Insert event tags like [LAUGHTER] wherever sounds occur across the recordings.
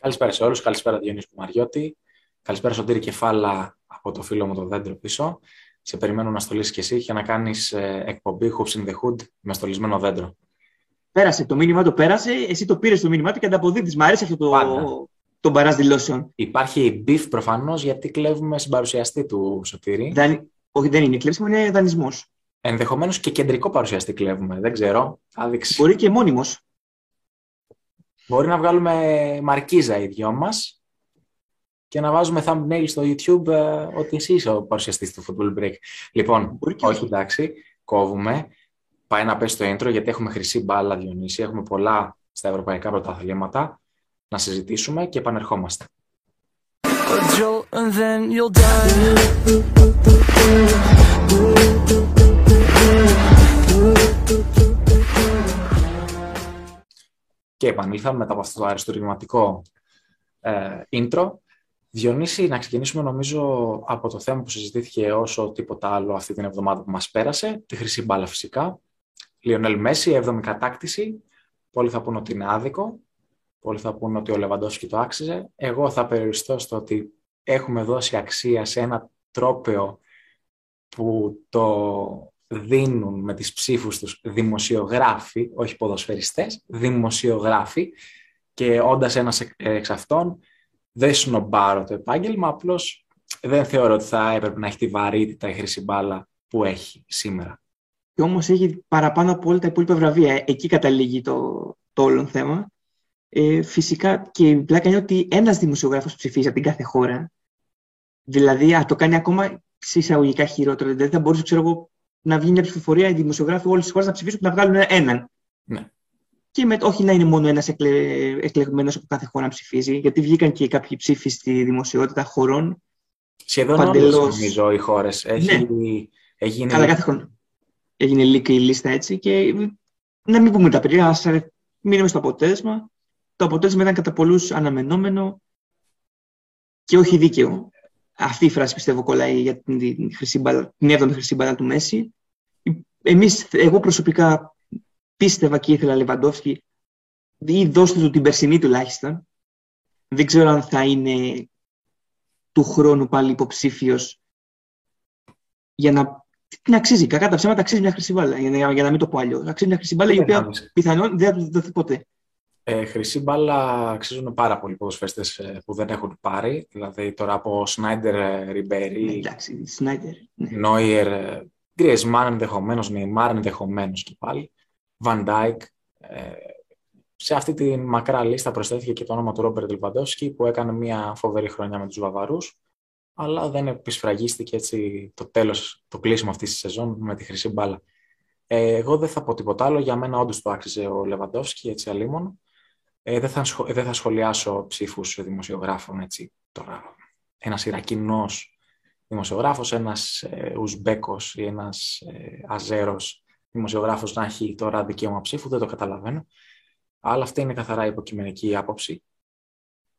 Καλησπέρα σε όλους, καλησπέρα Διονύση Μαριώτη, καλησπέρα Σωτήρη Κεφάλα από το φίλο μου το δέντρο πίσω. Σε περιμένω να στολίσεις και εσύ για να κάνεις ε, εκπομπή Hoops in the Hood με στολισμένο δέντρο. Πέρασε, το μήνυμα το πέρασε, εσύ το πήρες το μήνυμα του και ανταποδίδεις. Μ' αρέσει αυτό το, το μπαράζ δηλώσεων. Υπάρχει beef προφανώς γιατί κλέβουμε συμπαρουσιαστή του Σωτήρη. Δεν, όχι, δεν είναι κλέψιμο, είναι δανεισμός. Ενδεχομένως και κεντρικό παρουσιαστή κλέβουμε, δεν ξέρω. Άδειξη. Μπορεί και μόνιμος. Μπορεί να βγάλουμε μαρκίζα οι δυο μας και να βάζουμε thumbnail στο YouTube ε, ότι εσύ είσαι ο παρουσιαστής του Football Break. Λοιπόν, όχι εντάξει, κόβουμε. Πάει να πέσει το intro γιατί έχουμε χρυσή μπάλα, Διονύση. Έχουμε πολλά στα ευρωπαϊκά πρωταθλήματα να συζητήσουμε και επανερχόμαστε. Και επανήλθαμε μετά από αυτό το αριστουργηματικό ε, intro. Διονύση, να ξεκινήσουμε νομίζω από το θέμα που συζητήθηκε όσο τίποτα άλλο αυτή την εβδομάδα που μας πέρασε, τη χρυσή μπάλα φυσικά. Λιονέλ Μέση, έβδομη κατάκτηση. Πολλοί θα πούνε ότι είναι άδικο. Πολλοί θα πούνε ότι ο Λεβαντόφσκι το άξιζε. Εγώ θα περιοριστώ στο ότι έχουμε δώσει αξία σε ένα τρόπαιο που το δίνουν με τις ψήφους τους δημοσιογράφοι, όχι ποδοσφαιριστές, δημοσιογράφοι και όντας ένας εξ αυτών δεν σνομπάρω το επάγγελμα, απλώς δεν θεωρώ ότι θα έπρεπε να έχει τη βαρύτητα η χρυσή μπάλα που έχει σήμερα. Και όμως έχει παραπάνω από όλα τα υπόλοιπα βραβεία. Εκεί καταλήγει το, το όλο θέμα. Ε, φυσικά και η πλάκα είναι ότι ένας δημοσιογράφος ψηφίζει από την κάθε χώρα. Δηλαδή, α, το κάνει ακόμα σε εισαγωγικά χειρότερο. Δηλαδή, θα μπορούσε ξέρω εγώ, να βγει μια ψηφοφορία οι δημοσιογράφοι όλες τις χώρες να ψηφίσουν και να βγάλουν έναν. Ναι. Και με, όχι να είναι μόνο ένας εκλε, εκλεγμένος από κάθε χώρα να ψηφίζει, γιατί βγήκαν και κάποιοι ψήφοι στη δημοσιότητα χωρών. Σχεδόν παντελώς... όλες, νομίζω, οι χώρες. Έχει... Ναι. Έγινε... Καλά, κάθε χρόνο. Έγινε λίγη η λίστα έτσι και να μην πούμε τα παιδιά, ας μείνουμε στο αποτέλεσμα. Το αποτέλεσμα ήταν κατά πολλούς αναμενόμενο και όχι δίκαιο. Αυτή η φράση πιστεύω κολλάει για την, χρυσή μπάλα, την 7η χρυσή μπάλα του Μέση. Εμείς, εγώ προσωπικά πίστευα και ήθελα Λεβαντόφσκι ή δώστε του την περσινή τουλάχιστον. Δεν ξέρω αν θα είναι του χρόνου πάλι υποψήφιος για να την αξίζει. Κακά τα ψέματα αξίζει μια χρυσή μπάλα, για, για να μην το πω αλλιώς. Αξίζει μια χρυσή μπάλα η οποία πιθανόν δεν θα δοθεί ποτέ. Ε, χρυσή μπάλα αξίζουν πάρα πολλοί ποδοσφαίρες ε, που δεν έχουν πάρει. Δηλαδή τώρα από Σνάιντερ, Ριμπέρι, Εντάξει, Σνάιντερ. Νόιερ, Γκριεσμάν ενδεχομένως, Νεϊμάρ ενδεχομένως και πάλι, Βαν Ντάικ. Ε, σε αυτή τη μακρά λίστα προσθέθηκε και το όνομα του Ρόμπερτ Λεβαντόφσκι που έκανε μια φοβερή χρονιά με τους Βαυαρούς αλλά δεν επισφραγίστηκε έτσι το τέλος, το κλείσιμο αυτής της σεζόν με τη χρυσή μπάλα. Ε, εγώ δεν θα πω τίποτα άλλο. Για μένα όντως το άξιζε ο Λεβαντόφσκι, έτσι αλίμονο. Ε, δεν, θα, δεν θα σχολιάσω ψήφους δημοσιογράφων έτσι τώρα. Ένας Ιρακινός δημοσιογράφος, ένας ε, Ουζμπέκος ή ένας ε, Αζέρος δημοσιογράφος να έχει τώρα δικαίωμα ψήφου, δεν το καταλαβαίνω. Αλλά αυτή είναι καθαρά υποκειμενική άποψη.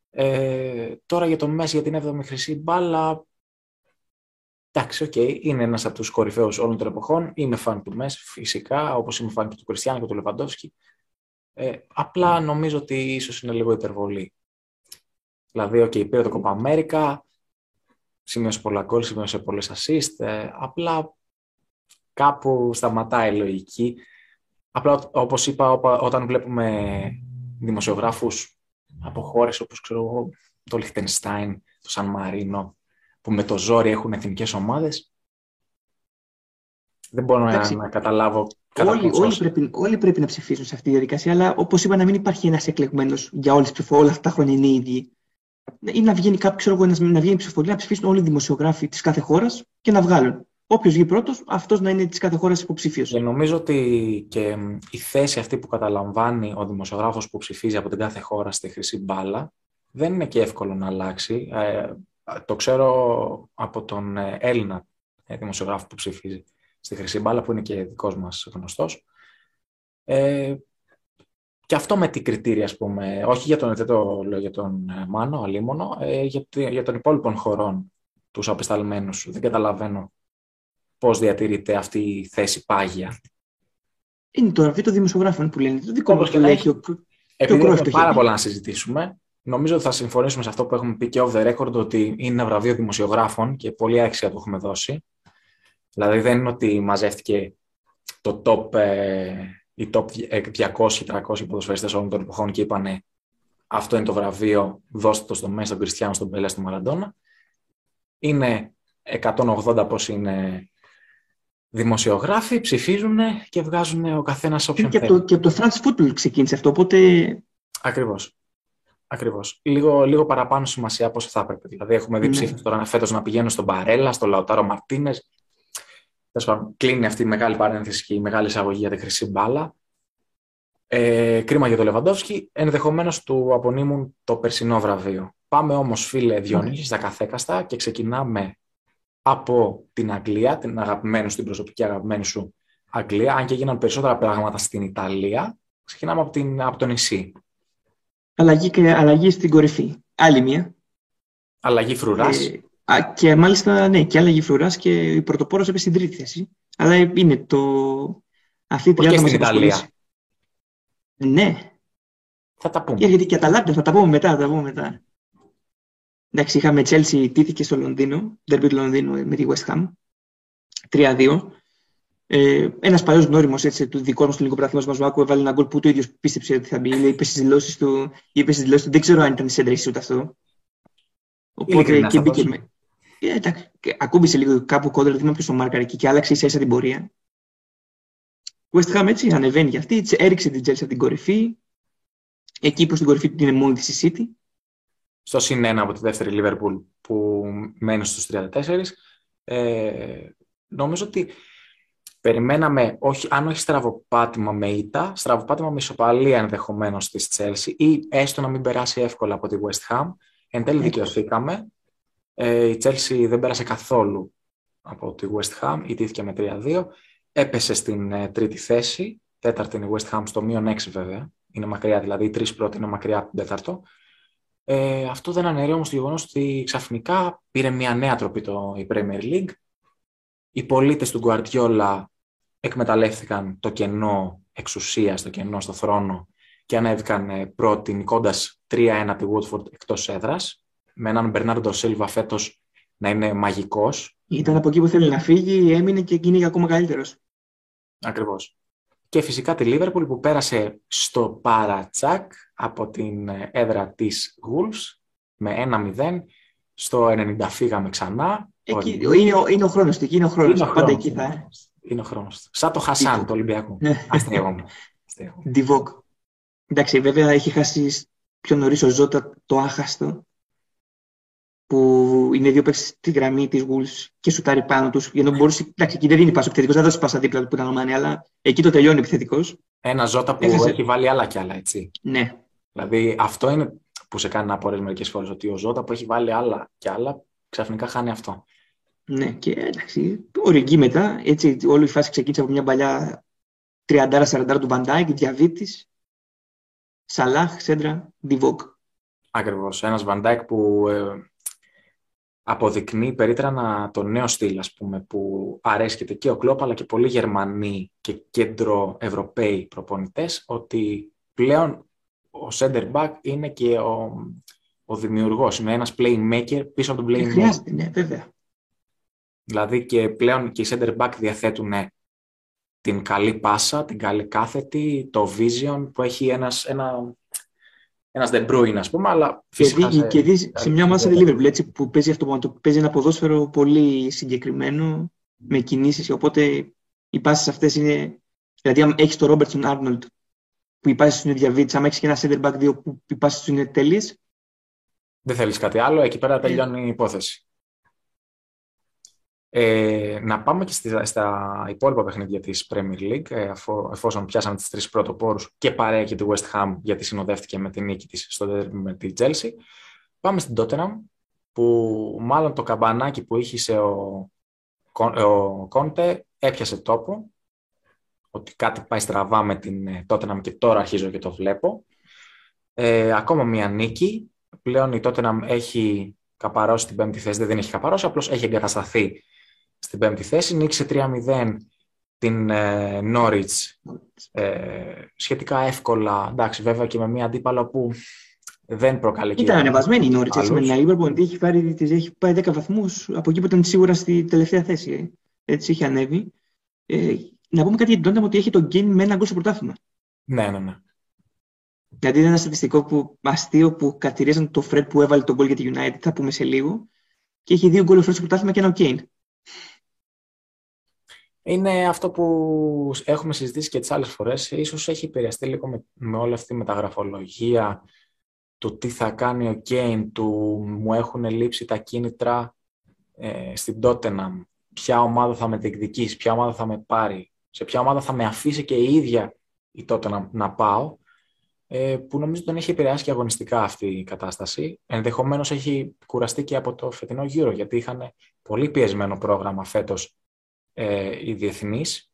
Ε, τώρα για το Μέση για την 7η χρυσή μπάλα. Εντάξει, OK, okay, είναι ένας από τους κορυφαίους όλων των εποχών. Είμαι φαν του Μέση, φυσικά, όπως είμαι φαν και του Κριστιάνο και του Λεβαντόφσκι. Ε, απλά νομίζω ότι ίσως είναι λίγο υπερβολή. Δηλαδή, OK, πήρε το Copa America, σημείωσε πολλά γκολ, σημείωσε πολλές assist, ε, απλά κάπου σταματάει η λογική. Απλά, όπως είπα, όταν βλέπουμε δημοσιογράφους από χώρες όπως ξέρω εγώ, το Λιχτενστάιν, το Σαν Μαρίνο, που με το ζόρι έχουν εθνικές ομάδες, δεν μπορώ να, να καταλάβω Όλοι, όλοι, πρέπει, όλοι πρέπει να ψηφίσουν σε αυτή τη διαδικασία, αλλά όπως είπα, να μην υπάρχει ένας εκλεγμένος για όλες τις ψηφοφορίε, όλα αυτά τα χρόνια είναι οι ίδιοι. Ή να βγαίνει κάποιος, ξέρω εγώ, να βγαίνει ψηφοφορία, να ψηφίσουν όλοι οι δημοσιογράφοι της κάθε χώρας και να βγάλουν. Όποιος βγει πρώτος, αυτός να είναι της κάθε χώρας υποψήφιος. Και νομίζω ότι και η θέση αυτή που καταλαμβάνει ο δημοσιογράφος που ψηφίζει από την κάθε χώρα στη χρυσή μπάλα δεν είναι και εύκολο να αλλάξει. Ε, το ξέρω από τον ε, Έλληνα ε, δημοσιογράφο που ψηφίζει στη Χρυσή Μπάλα, που είναι και δικός μας γνωστός. Ε, και αυτό με τι κριτήρια, ας πούμε, όχι για τον, δεν το λέω για τον ε, Μάνο, αλίμονο, ε, για, για τον υπόλοιπων χωρών, τους απεσταλμένους. Δεν καταλαβαίνω πώς διατηρείται αυτή η θέση πάγια. Είναι το ραβί των δημοσιογράφων που λένε. Το δικό μας το λέει και ο Επειδή έχουμε πάρα πολλά να συζητήσουμε, νομίζω ότι θα συμφωνήσουμε σε αυτό που έχουμε πει και off the record ότι είναι ένα βραβείο δημοσιογράφων και πολύ άξια το έχουμε δώσει. Δηλαδή δεν είναι ότι μαζεύτηκε το top, ε, οι top 200-300 ποδοσφαιριστές όλων των εποχών και είπανε αυτό είναι το βραβείο, δώστε το στο μέσα στον Κριστιανό, στον Πελέ, στον Μαραντόνα. Είναι 180 πώς είναι δημοσιογράφοι, ψηφίζουν και βγάζουν ο καθένας όποιον και, θέλει. Και από το France Football ξεκίνησε αυτό, οπότε... Ακριβώς. Ακριβώς. Λίγο, λίγο παραπάνω σημασία από όσο θα έπρεπε. Δηλαδή, έχουμε δει ναι. ψήφους τώρα φέτος να πηγαίνουν στον Παρέλα, στον Λαουτάρο Μαρτίνες. Κλείνει αυτή η μεγάλη παρένθεση και η μεγάλη εισαγωγή για τη χρυσή μπάλα. Ε, κρίμα για τον Λεβαντόφσκι. Ενδεχομένως του απονείμουν το περσινό βραβείο. Πάμε όμως, φίλε Διονύσης, στα καθέκαστα και ξεκινάμε από την Αγγλία, την αγαπημένη σου, την προσωπική αγαπημένη σου Αγγλία, αν και έγιναν περισσότερα πράγματα στην Ιταλία. Ξεκινάμε από, την, από το νησί. Αλλαγή, και, αλλαγή στην κορυφή. Άλλη μία. Αλλαγή φρουράς. Ε, και μάλιστα, ναι, και αλλαγή φρουρά και η πρωτοπόρος έπεσε στην τρίτη θέση. Αλλά είναι το. Αυτή η τριάδα στην Ιταλία. Ναι. Θα τα πούμε. Γιατί και τα λάπτια θα τα πούμε μετά, θα τα πούμε μετά. Εντάξει, είχαμε Chelsea, τήθηκε στο Λονδίνο, derby του Λονδίνου με τη West Ham. 3-2. Ε, ένας παλιός γνώριμος του δικού μας του ελληνικού πρωταθλήματος μας, Μάκου, έβαλε ένα γκολ που το ίδιος πίστεψε ότι θα μπει. Λέει, είπε στις δηλώσεις του, είπε στις δηλώσεις του, δεν ξέρω αν ήταν σε έντρεση ούτε αυτό. Οπότε και μπήκε με. Ε, εντάξει, ακούμπησε λίγο κάπου κόντρα, δεν ποιο το μάρκαρ εκεί και άλλαξε ίσα ίσα την πορεία. West Ham έτσι ανεβαίνει για αυτή, έριξε την Chelsea από την κορυφή. Εκεί που στην κορυφή είναι μόνη της η City. Στο συν ένα από τη δεύτερη Liverpool που μένει στους 34. Ε, νομίζω ότι περιμέναμε, όχι, αν όχι στραβοπάτημα με ήττα, στραβοπάτημα με ισοπαλία ενδεχομένως της Chelsea ή έστω να μην περάσει εύκολα από τη West Ham. Εν τέλει δικαιωθήκαμε. Ε, η Chelsea δεν πέρασε καθόλου από τη West Ham, ιτήθηκε με 3-2 έπεσε στην ε, τρίτη θέση. Τέταρτη είναι η West Ham στο μείον 6 βέβαια. Είναι μακριά, δηλαδή οι τρεις πρώτοι είναι μακριά από την τέταρτο. Ε, αυτό δεν αναιρεί όμως το γεγονός ότι ξαφνικά πήρε μια νέα τροπή το, η Premier League. Οι πολίτες του Guardiola εκμεταλλεύτηκαν το κενό εξουσίας, το κενό στο θρόνο και ανέβηκαν ε, πρώτοι νικώντας 3-1 τη Woodford εκτός έδρας. Με έναν Μπερνάρντο Σίλβα φέτος να είναι μαγικός. Ήταν από εκεί που θέλει να φύγει, έμεινε και γίνει ακόμα καλύτερος. Ακριβώς. Και φυσικά τη Λίβερπουλ που πέρασε στο παρατσάκ από την έδρα της Wolves με 1-0. Στο 90 φύγαμε ξανά. Εκεί, είναι, ο, είναι ο χρόνος του, είναι ο χρόνος. Είναι ο χρόνος, εκεί θα... είναι ο χρόνος. Σαν το Χασάν, το Ολυμπιακό. Ναι. Αστείευομαι. Διβόκ. Εντάξει, βέβαια έχει χάσει πιο νωρίς ο Ζώτα το άχαστο που είναι δύο παίξει στη γραμμή της Wolves και σουτάρει πάνω τους. Για να μπορούσε. Εντάξει, εκεί δεν δίνει πάσα επιθετικός, δεν δώσει πάσα δίπλα του που ήταν ο Μάνι, αλλά εκεί το τελειώνει επιθετικός. Ένα ζώτα που Έχασε... έχει βάλει άλλα κι άλλα, έτσι. Ναι. Δηλαδή αυτό είναι που σε κάνει να απορρέεις μερικές φορές, ότι ο ζώτα που έχει βάλει άλλα κι άλλα ξαφνικά χάνει αυτό. Ναι, και εντάξει, ορεγγί μετά. Έτσι, όλη η φάση ξεκίνησε από μια παλιά 30-40 του Βαντάικ, διαβήτη, Σαλάχ, Σέντρα, Διβόκ. Ακριβώς. Ένας Βαντάικ που ε, αποδεικνύει περίτρανα το νέο στυλ, ας πούμε, που αρέσκεται και ο Κλόπ, αλλά και πολλοί Γερμανοί και κέντρο Ευρωπαίοι προπονητές, ότι πλέον ο center back είναι και ο, ο δημιουργός, είναι ένας playmaker πίσω από τον playmaker. Χρειάζεται, ναι, βέβαια. Δηλαδή και πλέον και οι center back διαθέτουν την καλή πάσα, την καλή κάθετη, το vision που έχει ένας, ένα ένας De Bruyne, ας πούμε, αλλά φυσικά. Και, σε, και δει σε μια ομάδα τη Liverpool έτσι, που παίζει, αυτό, το, παίζει ένα ποδόσφαιρο πολύ συγκεκριμένο, με κινήσεις. Οπότε οι πάσει αυτές είναι. Δηλαδή, αν έχεις το Robertson Arnold που οι πάσει του είναι διαβίτη, αν έχεις και ένα center back 2 που οι πάσει του είναι τέλειε. Δεν θέλεις κάτι άλλο, εκεί πέρα τελειώνει η υπόθεση. Ε, να πάμε και στα, στα υπόλοιπα παιχνίδια της Premier League, ε, εφόσον πιάσαμε τις τρεις πρωτοπόρους και παρέα και τη West Ham, γιατί συνοδεύτηκε με την νίκη της στο derby με τη Chelsea. Πάμε στην Tottenham, που μάλλον το καμπανάκι που είχε ο, ο Κόντε έπιασε τόπο, ότι κάτι πάει στραβά με την ε, Tottenham και τώρα αρχίζω και το βλέπω. Ε, ακόμα μία νίκη. Πλέον η Tottenham έχει καπαρώσει την πέμπτη θέση, δεν έχει καπαρώσει, απλώς έχει εγκατασταθεί στην πέμπτη θέση. Νίκησε 3-0 την ε, Norwich ε, σχετικά εύκολα. Εντάξει, βέβαια και με μια αντίπαλο που δεν προκαλεί Ήταν ανεβασμένη η Νόριτς, έτσι, με την Liverpool έχει, πάρει, έχει πάει 10 βαθμούς από εκεί που ήταν σίγουρα στη τελευταία θέση. Ε. Έτσι είχε ανέβει. Ε, να πούμε κάτι για την Tottenham ότι έχει τον gain με ένα γκολ στο πρωτάθλημα. Ναι, ναι, ναι. Δηλαδή είναι ένα στατιστικό που, αστείο που κατηρίζαν το Fred που έβαλε τον γκολ για τη United, θα πούμε σε λίγο, και έχει δύο γκολ ο Fred στο πρωτάθλημα και ένα ο Kane. Είναι αυτό που έχουμε συζητήσει και τις άλλες φορές. Ίσως έχει επηρεαστεί λίγο με, με όλη αυτή τη μεταγραφολογία, του τι θα κάνει ο Κέιν, του μου έχουν λείψει τα κίνητρα ε, στην Tottenham, ποια ομάδα θα με διεκδικήσει, ποια ομάδα θα με πάρει, σε ποια ομάδα θα με αφήσει και η ίδια η Tottenham να πάω, ε, που νομίζω τον έχει επηρεάσει και αγωνιστικά αυτή η κατάσταση. Ενδεχομένως έχει κουραστεί και από το φετινό γύρο, γιατί είχαν πολύ πιεσμένο πρόγραμμα φέτος ε, οι διεθνείς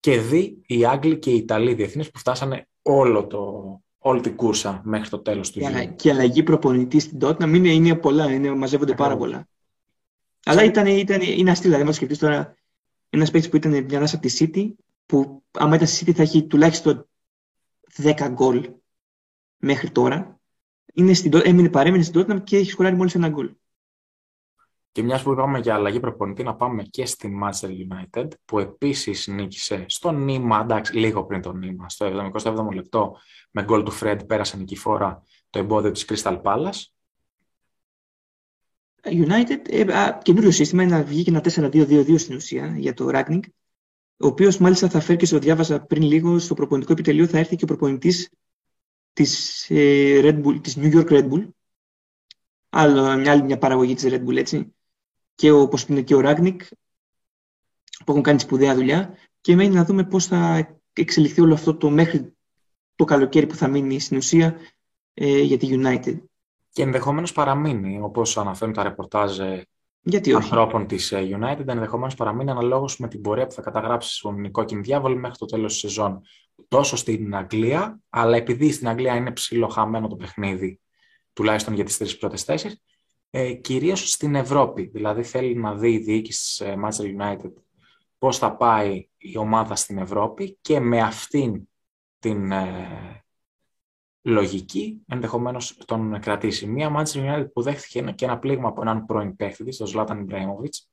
και δει οι Άγγλοι και οι Ιταλοί διεθνείς που φτάσανε όλο το, όλη την κούρσα μέχρι το τέλος του γύρου. Και αλλαγή προπονητής στην τότε να μην είναι πολλά, είναι, μαζεύονται πάρα πολλά. Αλλά ήταν, ήταν, είναι αστείο, δηλαδή, μα σκεφτείς τώρα ένας παίκτης που ήταν μια από τη City, που άμα ήταν στη City θα έχει τουλάχιστον 10 γκολ μέχρι τώρα. Είναι στην, έμεινε, παρέμεινε στην Tottenham και έχει σκοράρει μόλις ένα γκολ. Και μιας που είπαμε για αλλαγή προπονητή, να πάμε και στη Manchester United, που επίσης νίκησε στο νήμα, εντάξει, λίγο πριν το νήμα, στο 77ο λεπτό, με γκολ του Φρέντ, πέρασε νικηφόρα το εμπόδιο της Crystal Palace. United, ε, καινούριο σύστημα, ένα, βγήκε ένα 4-2-2-2 στην ουσία για το Ragnick, ο οποίος μάλιστα θα φέρει και στο διάβασα πριν λίγο στο προπονητικό επιτελείο, θα έρθει και ο προπονητής της ε, της New York Red Bull, άλλο, μια άλλη μια παραγωγή της Red Bull, έτσι, και ο, όπως είναι και ο Ragnick, που έχουν κάνει σπουδαία δουλειά. Και μένει να δούμε πώς θα εξελιχθεί όλο αυτό το μέχρι το καλοκαίρι που θα μείνει στην ουσία ε, για τη United. Και ενδεχομένως παραμείνει, όπως αναφέρουν τα ρεπορτάζ ε, Γιατί ανθρώπων της ε, United, ενδεχομένως παραμείνει αναλόγως με την πορεία που θα καταγράψει στον Νικό Κινδιάβολη μέχρι το τέλος της σεζόν. Τόσο στην Αγγλία, αλλά επειδή στην Αγγλία είναι ψηλοχαμένο το παιχνίδι, τουλάχιστον για τις τρεις πρώτες θέσεις, ε, κυρίως στην Ευρώπη. Δηλαδή θέλει να δει η διοίκηση της ε, Manchester United πώς θα πάει η ομάδα στην Ευρώπη και με αυτήν την ε, λογική ενδεχομένως τον κρατήσει. Μία Manchester United που δέχθηκε και ένα πλήγμα από έναν πρώην παίχτη, τον Zlatan Ibrahimovic.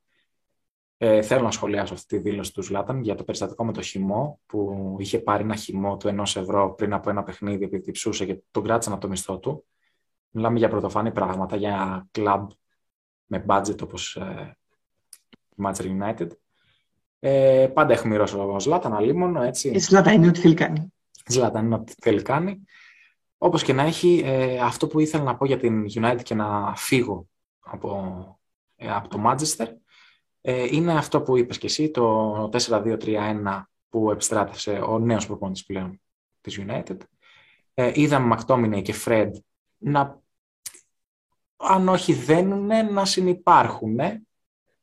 Ε, θέλω να σχολιάσω αυτή τη δήλωση του Ζλάταν για το περιστατικό με το χυμό που είχε πάρει ένα χυμό του ενός ευρώ πριν από ένα παιχνίδι επειδή ψούσε και τον κράτησαν από το μισθό του. Μιλάμε για πρωτοφανή πράγματα, για κλαμπ με budget όπως ε, Manchester United. Ε, πάντα έχει μοιρώσει ο Ζλάταν, αλίμονο, έτσι. Η Ζλάταν είναι ό,τι θέλει κάνει. Ζλάταν είναι ό,τι θέλει κάνει. Όπως και να έχει, ε, αυτό που ήθελα να πω για την United και να φύγω από, ε, από το Manchester, ε, είναι αυτό που είπες και εσύ, το 4-2-3-1 που επιστράτευσε ο νέος προπόνητης πλέον της United. Ε, είδαμε Μακτόμινε και Φρέντ να αν όχι δένουν, να συνεπάρχουν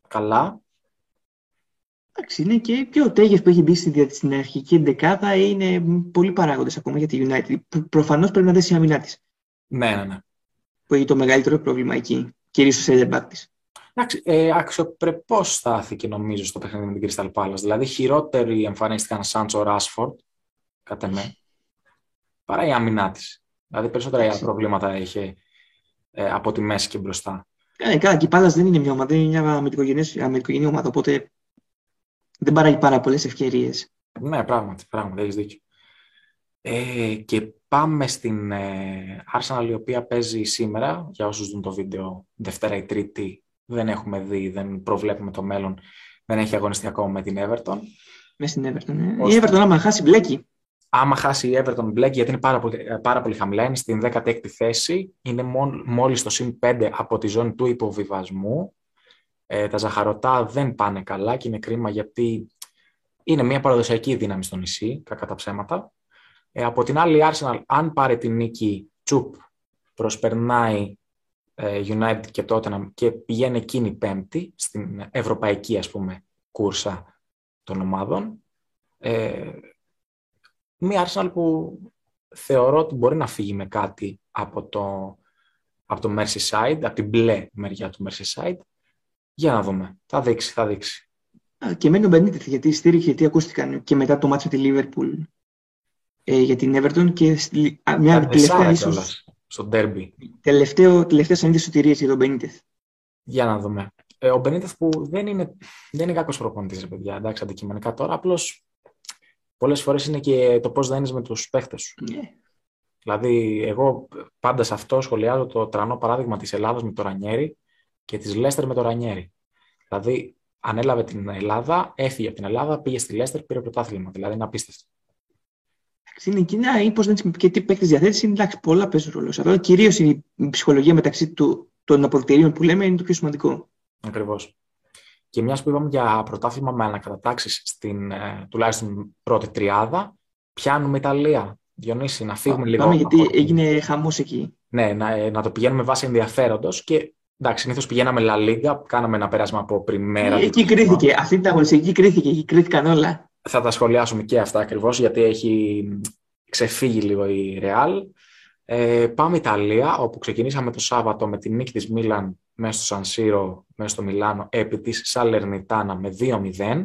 καλά. Εντάξει, είναι και, και ο Τέγες που έχει μπει στην, στην αρχική εντεκάδα είναι πολλοί παράγοντες ακόμα για τη United. Προφανώς πρέπει να δέσει η αμυνά της. Ναι, ναι, ναι. Που έχει το μεγαλύτερο πρόβλημα εκεί, κυρίως στο center της. Εντάξει, ε, αξιοπρεπώς στάθηκε νομίζω στο παιχνίδι με την Crystal Palace. Δηλαδή χειρότεροι εμφανίστηκαν Σάντσο Ράσφορντ, κατά με, παρά η αμυνά της. Δηλαδή περισσότερα προβλήματα είχε ε, από τη μέση και μπροστά. Ε, καλά, και η Πάλας δεν είναι μια ομάδα, είναι μια αμερικογενή ομάδα, οπότε δεν παράγει πάρα πολλές ευκαιρίες. Ναι, πράγματι, πράγματι, έχεις δίκιο. Ε, και πάμε στην ε, Arsenal, η οποία παίζει σήμερα, για όσους δουν το βίντεο Δευτέρα ή Τρίτη, δεν έχουμε δει, δεν προβλέπουμε το μέλλον, δεν έχει αγωνιστεί ακόμα με την Everton. Με στην Everton, ναι. Η Everton άμα χάσει μπλέκει άμα χάσει η Everton Black, γιατί είναι πάρα πολύ, πάρα πολύ χαμηλά, είναι στην 16η θέση, είναι μόλις το συν 5 από τη ζώνη του υποβιβασμού. Ε, τα ζαχαρωτά δεν πάνε καλά και είναι κρίμα γιατί είναι μια παραδοσιακή δύναμη στο νησί, κακά τα ψέματα. Ε, από την άλλη, η Arsenal, αν πάρει την νίκη, τσουπ, προσπερνάει ε, United και Tottenham και πηγαίνει εκείνη πέμπτη, στην ευρωπαϊκή, ας πούμε, κούρσα των ομάδων. Ε, Μία Arsenal που θεωρώ ότι μπορεί να φύγει με κάτι από το, από το Merseyside, από την μπλε μεριά του Merseyside. Για να δούμε. Θα δείξει, θα δείξει. Και μένει ο Μπενίτεθ, γιατί στήριξε, γιατί ακούστηκαν και μετά το μάτσο με τη Liverpool ε, για την Everton και μια τελευταία ίσως... στο ντέρμπι. Τελευταίο, τελευταία σανίδη σωτηρίας για τον Μπενίτεθ. Για να δούμε. Ε, ο Μπενίτεθ που δεν είναι, δεν είναι κακός προπονητής, ρε παιδιά, εντάξει, αντικειμενικά τώρα, απλώς πολλές φορές είναι και το πώς δένεις με τους παίχτες σου. Ναι. Δηλαδή, εγώ πάντα σε αυτό σχολιάζω το τρανό παράδειγμα της Ελλάδας με το Ρανιέρι και της Λέστερ με το Ρανιέρι. Δηλαδή, ανέλαβε την Ελλάδα, έφυγε από την Ελλάδα, πήγε στη Λέστερ, πήρε πρωτάθλημα. Δηλαδή, είναι απίστευτο. Είναι κοινά ή πώς δεν και τι παίκτες διαθέτεις, εντάξει, πολλά παίζουν ρόλο. Αυτό κυρίως η ψυχολογία μεταξύ του, των αποδητηρίων που λέμε είναι το πιο σημαντικό. Ακριβώς. Και μιας που είπαμε για πρωτάθλημα με ανακατατάξεις στην ε, τουλάχιστον πρώτη τριάδα, πιάνουμε Ιταλία. Διονύση, να φύγουμε λίγο. Πάμε γιατί έγινε χαμός εκεί. Ναι, να, ε, να το πηγαίνουμε βάσει ενδιαφέροντος και Εντάξει, συνήθως πηγαίναμε La Liga, κάναμε ένα πέρασμα από πριμέρα. Εκεί κρίθηκε. Αυτή την αγωνιστική κρίθηκε. Εκεί κρίθηκαν όλα. Θα τα σχολιάσουμε και αυτά ακριβώς, γιατί έχει ξεφύγει λίγο η Real. Ε, πάμε Ιταλία, όπου ξεκινήσαμε το Σάββατο με τη νίκη της Μίλαν μέσα στο Σανσίρο, μέσα στο Μιλάνο, επί της Σαλερνιτάνα με 2-0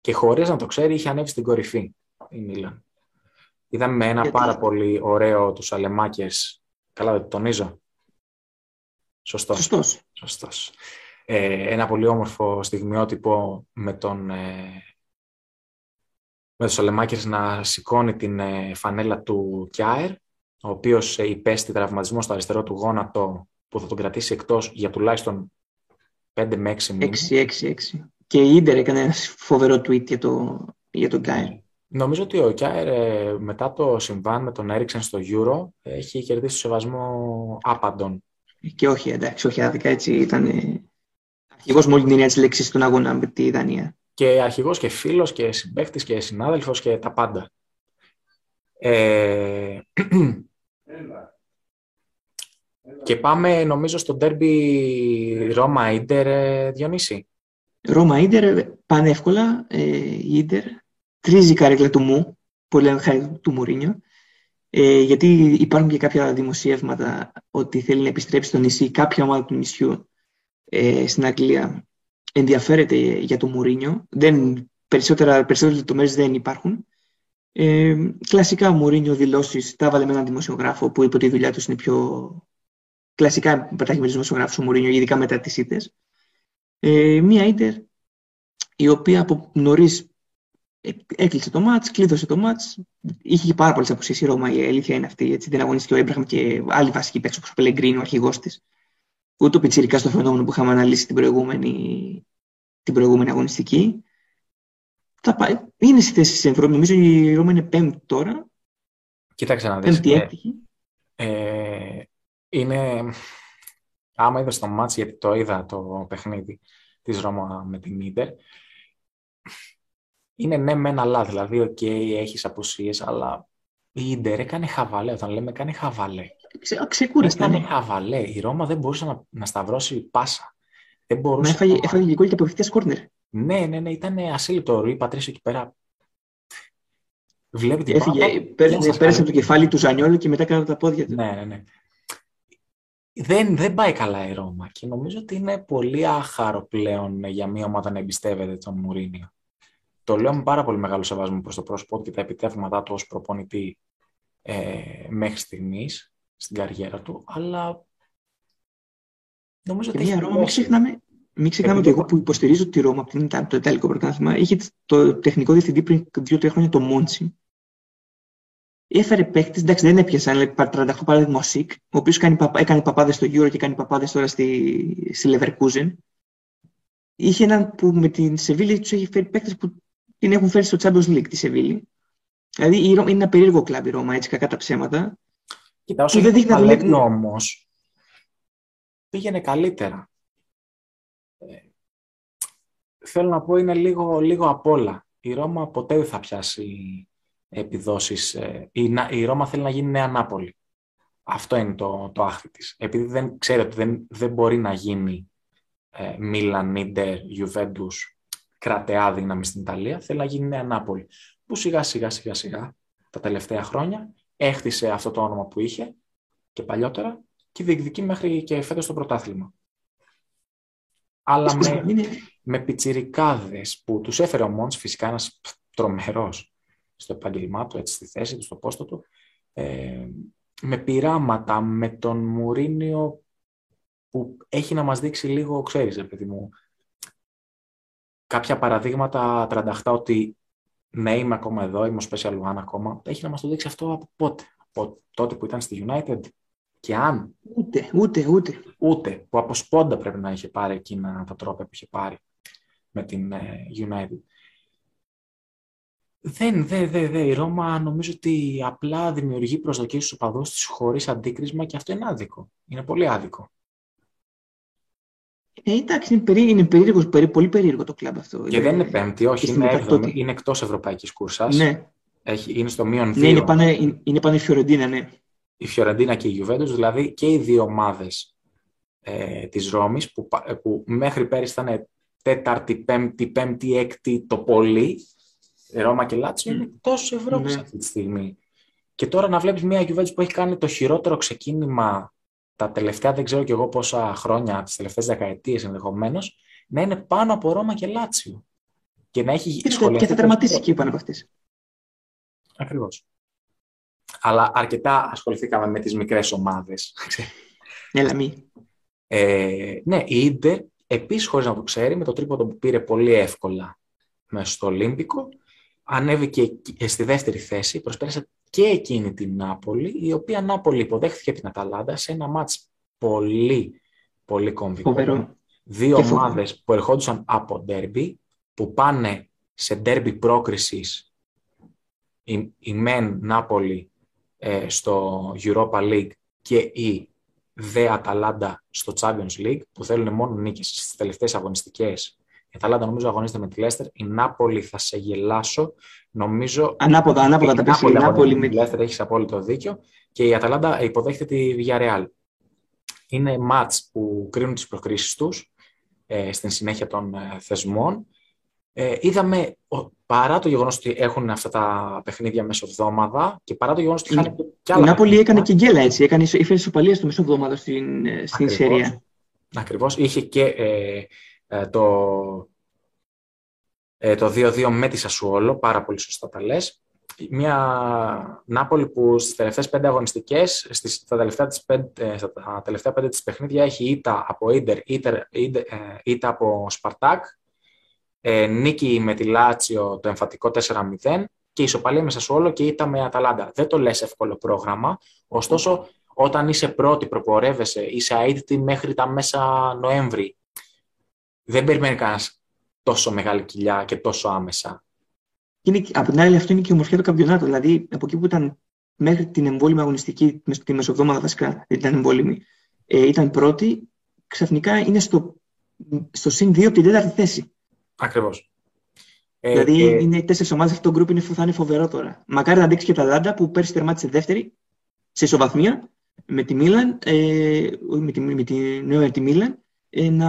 και χωρίς να το ξέρει είχε ανέβει στην κορυφή η Μίλαν. Είδαμε ένα πάρα πολύ ωραίο τους Αλεμάκες, καλά δεν το τονίζω, Σωστός. Σωστός. Σωστός. Ε, ένα πολύ όμορφο στιγμιότυπο με τον ε, με τον Σολεμάκερς να σηκώνει την ε, φανέλα του Κιάερ, ο οποίος ε, υπέστη τραυματισμό στο αριστερό του γόνατο που θα τον κρατήσει εκτός για τουλάχιστον 5 με 6 μήνες. 6, 6, 6. Και η Ίντερ έκανε ένα φοβερό tweet για, το, για τον Κιάερ. Νομίζω ότι ο Κιάερ ε, μετά το συμβάν με τον Έριξεν στο Euro έχει κερδίσει το σεβασμό άπαντων και όχι, εντάξει, όχι άδικα, έτσι ήταν αρχηγός με όλη την έννοια της λέξης στον αγώνα με τη Δανία. Και αρχηγός και φίλος και συμπαίχτης και συνάδελφος και τα πάντα. Ε... και πάμε νομίζω στο ντέρμπι Ρώμα-Ίντερ, Διονύση. Ρώμα-Ίντερ, πανεύκολα. Ε, Ίντερ, τρίζει η καρέκλα του μου, πολύ χάρη του Μουρίνιο. Ε, γιατί υπάρχουν και κάποια δημοσιεύματα ότι θέλει να επιστρέψει στο νησί, κάποια ομάδα του νησιού ε, στην Αγγλία ενδιαφέρεται για το Μουρίνιο. Δεν, περισσότερα, περισσότερες λεπτομέρειες δεν υπάρχουν. Ε, κλασικά ο Μουρίνιο δηλώσεις, τα έβαλε με έναν δημοσιογράφο που είπε ότι η δουλειά τους είναι πιο... Κλασικά πετάχει με τους δημοσιογράφους ο Μουρίνιο, ειδικά μετά τις ήττες. Ε, μία ίντερ η οποία από νωρίς έκλεισε το μάτς, κλείδωσε το μάτς. Είχε και πάρα πολλές αποσύσει η Ρώμα, η αλήθεια είναι αυτή. Έτσι, δεν αγωνίστηκε ο Έμπραχαμ και άλλοι βασικοί παίκτες όπως ο Πελεγκρίνο, ο αρχηγός της. Ούτε ο Πιτσυρικά στο φαινόμενο που είχαμε αναλύσει την προηγούμενη, την προηγούμενη αγωνιστική. Θα πάει. Είναι στη θέση της Ευρώπη. Νομίζω η Ρώμα είναι πέμπτη τώρα. Κοίταξε να δεις. Πέμπτη έτυχη. Ε, είναι... Άμα είδα το μάτς, γιατί το είδα το παιχνίδι της Ρώμα με την Ίντερ, είναι ναι μεν αλλά, δηλαδή, οκ, okay, έχεις απουσίες, αλλά η Ιντερ έκανε χαβαλέ. Όταν λέμε έκανε χαβαλέ. Ξε, ξεκούραστα. Έκανε χαβαλέ. Η Ρώμα δεν μπορούσε να, να σταυρώσει πάσα. Δεν μπορούσε. Μα έφαγε, να... έφαγε και γκολ και απευθείας κόρνερ. Ναι, ναι, ναι, ήταν ασύλληπτο. Ο Ρουί Πατρίσιο εκεί πέρα βλέπει την Έφυγε, πέρασε, πέρασε από το κεφάλι του Ζανιόλου και μετά κάτω τα πόδια του. Ναι, ναι, ναι. Δεν, δεν πάει καλά η Ρώμα και νομίζω ότι είναι πολύ άχαρο πλέον για μια ομάδα να εμπιστεύεται τον Μουρίνιο. Το λέω με πάρα πολύ μεγάλο σεβασμό προς το πρόσωπό και τα επιτεύγματά του ως προπονητή ε, μέχρι στιγμής στην καριέρα του, αλλά νομίζω ότι έχει Ρώμα, μην ξεχνάμε, μην ξεχνάμε ότι εγώ που υποστηρίζω τη Ρώμα από την, το Ιταλικό πρωτάθλημα είχε το τεχνικό διευθυντή πριν δύο-τρία χρόνια το Μόντσι. Έφερε παίχτε, εντάξει δεν έπιασαν, αλλά 38 παράδειγμα ο Σικ, ο οποίος έκανε παπάδες στο Euro και κάνει παπάδες τώρα στη, στη Leverkusen. Είχε έναν που με την Σεβίλη τους έχει φέρει παίχτε που την έχουν φέρει στο Champions League τη Σεβίλη. Δηλαδή είναι ένα περίεργο κλαμπ η Ρώμα, έτσι κακά τα ψέματα. Κοίτα, όσο δεν δείχνει να δουλεύει όμως, πήγαινε καλύτερα. Ε, θέλω να πω είναι λίγο, λίγο απ' όλα. Η Ρώμα ποτέ δεν θα πιάσει επιδόσεις. Ε, η, η Ρώμα θέλει να γίνει νέα Νάπολη. Αυτό είναι το, το άχθη της. Επειδή δεν ξέρει ότι δεν, δεν μπορεί να γίνει ε, Μίλαν, Νίντερ, Ιουβέντους κρατεά δύναμη στην Ιταλία, θέλει να γίνει Νέα Νάπολη. Που σιγά σιγά σιγά σιγά τα τελευταία χρόνια έχτισε αυτό το όνομα που είχε και παλιότερα και διεκδικεί μέχρι και φέτος το πρωτάθλημα. Αλλά με, με πιτσιρικάδες που τους έφερε ο Μόντς, φυσικά ένας τρομερός στο επάγγελμά του, έτσι στη θέση του, στο πόστο του, ε, με πειράματα, με τον Μουρίνιο που έχει να μας δείξει λίγο, ξέρεις, παιδί μου, κάποια παραδείγματα 38 ότι ναι, είμαι ακόμα εδώ, είμαι ο Special One ακόμα. Έχει να μας το δείξει αυτό από πότε; Από τότε που ήταν στη United; Και αν. Ούτε, ούτε, ούτε. Ούτε, που από σπόντα πρέπει να είχε πάρει εκείνα τα τρόπια που είχε πάρει με την ε, United. Δεν, δεν, δεν, δεν. Η Ρώμα νομίζω ότι απλά δημιουργεί προσδοκίες στους οπαδούς της χωρίς αντίκρισμα και αυτό είναι άδικο. Είναι πολύ άδικο. Ε, εντάξει, είναι, περί, είναι περίεργος, περί, πολύ περίεργο το κλαμπ αυτό. Και δεν είναι πέμπτη, όχι, είναι έβδομη, είναι εκτός Ευρωπαϊκής Κούρσας. Ναι. Έχει, είναι στο μείον 2. Ναι, είναι πάνω, είναι, είναι πάνω η Φιωρεντίνα, ναι. Η Φιωρεντίνα και η Γιουβέντους, δηλαδή και οι δύο ομάδες ε, της Ρώμης, που, που μέχρι πέρυσι ήταν τέταρτη, πέμπτη, πέμπτη, έκτη το πολύ, Ρώμα και Λάτσιο, είναι τόσο Ευρώπης ναι. αυτή τη στιγμή. Και τώρα να βλέπεις μια Γιουβέντους που έχει κάνει το χειρότερο ξεκίνημα τα τελευταία δεν ξέρω κι εγώ πόσα χρόνια, τις τελευταίες δεκαετίες ενδεχομένως, να είναι πάνω από Ρώμα και Λάτσιο. Και να έχει και, και θα τερματίσει εκεί πάνω από αυτές. Ακριβώς. Αλλά αρκετά ασχοληθήκαμε με τις μικρές ομάδες. [LAUGHS] Έλα μη. Ε, ναι, η Ίντερ, επίσης χωρίς να το ξέρει, με το τρίποδο που πήρε πολύ εύκολα μέσα στο Ολύμπικο, ανέβηκε στη δεύτερη θέση, προσπέρασε και εκείνη την Νάπολη, η οποία Νάπολη υποδέχθηκε την Αταλάντα σε ένα μάτς πολύ, πολύ κομβικό. Δύο ομάδες που ερχόντουσαν από ντέρμπι, που πάνε σε ντέρμπι πρόκρισης η, η μεν Νάπολη ε, στο Europa League και η δε Αταλάντα στο Champions League, που θέλουν μόνο νίκες στις τελευταίες αγωνιστικές η Αταλάντα νομίζω αγωνίζεται με τη Λέστερ. Η Νάπολη θα σε γελάσω. Νομίζω. Ανάποδα, ανάποδα τα πει. Η Νάπολη με τη Λέστερ έχεις απόλυτο δίκιο. Και η Αταλάντα υποδέχεται τη Villarreal. Είναι μάτς που κρίνουν τις προκρίσεις τους ε, στην συνέχεια των ε, θεσμών. Ε, είδαμε, παρά το γεγονός ότι έχουν αυτά τα παιχνίδια μεσοβδόμαδα και παρά το γεγονός ότι είχαν και άλλα Η Νάπολη έκανε και γκέλα έτσι, έκανε, είχε ισοπαλία στο μεσοβδόμαδο στην, ε, στην Σερία. Ακριβώς, είχε και ε, ε, το, ε, το 2-2 με τη Σασουόλο, πάρα πολύ σωστά τα λες. Μια Νάπολη που στις τελευταίες πέντε αγωνιστικές, στις, στα, τελευταία της πέντε, ε, στα τελευταία πέντε της παιχνίδια έχει ήττα από Ίντερ, ήττα, από Σπαρτάκ, ε, νίκη με τη Λάτσιο το εμφατικό 4-0 και ισοπαλία με Σασουόλο και ήττα με Αταλάντα. Δεν το λες εύκολο πρόγραμμα, ωστόσο όταν είσαι πρώτη, προπορεύεσαι, είσαι αίτητη μέχρι τα μέσα Νοέμβρη δεν περιμένει κανένας τόσο μεγάλη κοιλιά και τόσο άμεσα. Είναι, από την άλλη, αυτό είναι και η ομορφιά του καμπιονάτου. Δηλαδή, από εκεί που ήταν μέχρι την εμβόλυμη αγωνιστική, τη μεσοβδόμαδα βασικά, ήταν εμβόλυμη, ε, ήταν πρώτη, ξαφνικά είναι στο, στο συν 2 από την τέταρτη θέση. Ακριβώς. Ε, δηλαδή, ε, είναι τέσσερις ομάδες αυτό το γκρουπ είναι, θα είναι φοβερό τώρα. Μακάρι να αντέξει και τα Λάντα που πέρσι τερμάτισε δεύτερη σε ισοβαθμία με τη Μίλαν, ε, με τη, με τη, με τη Μίλαν, ε, να,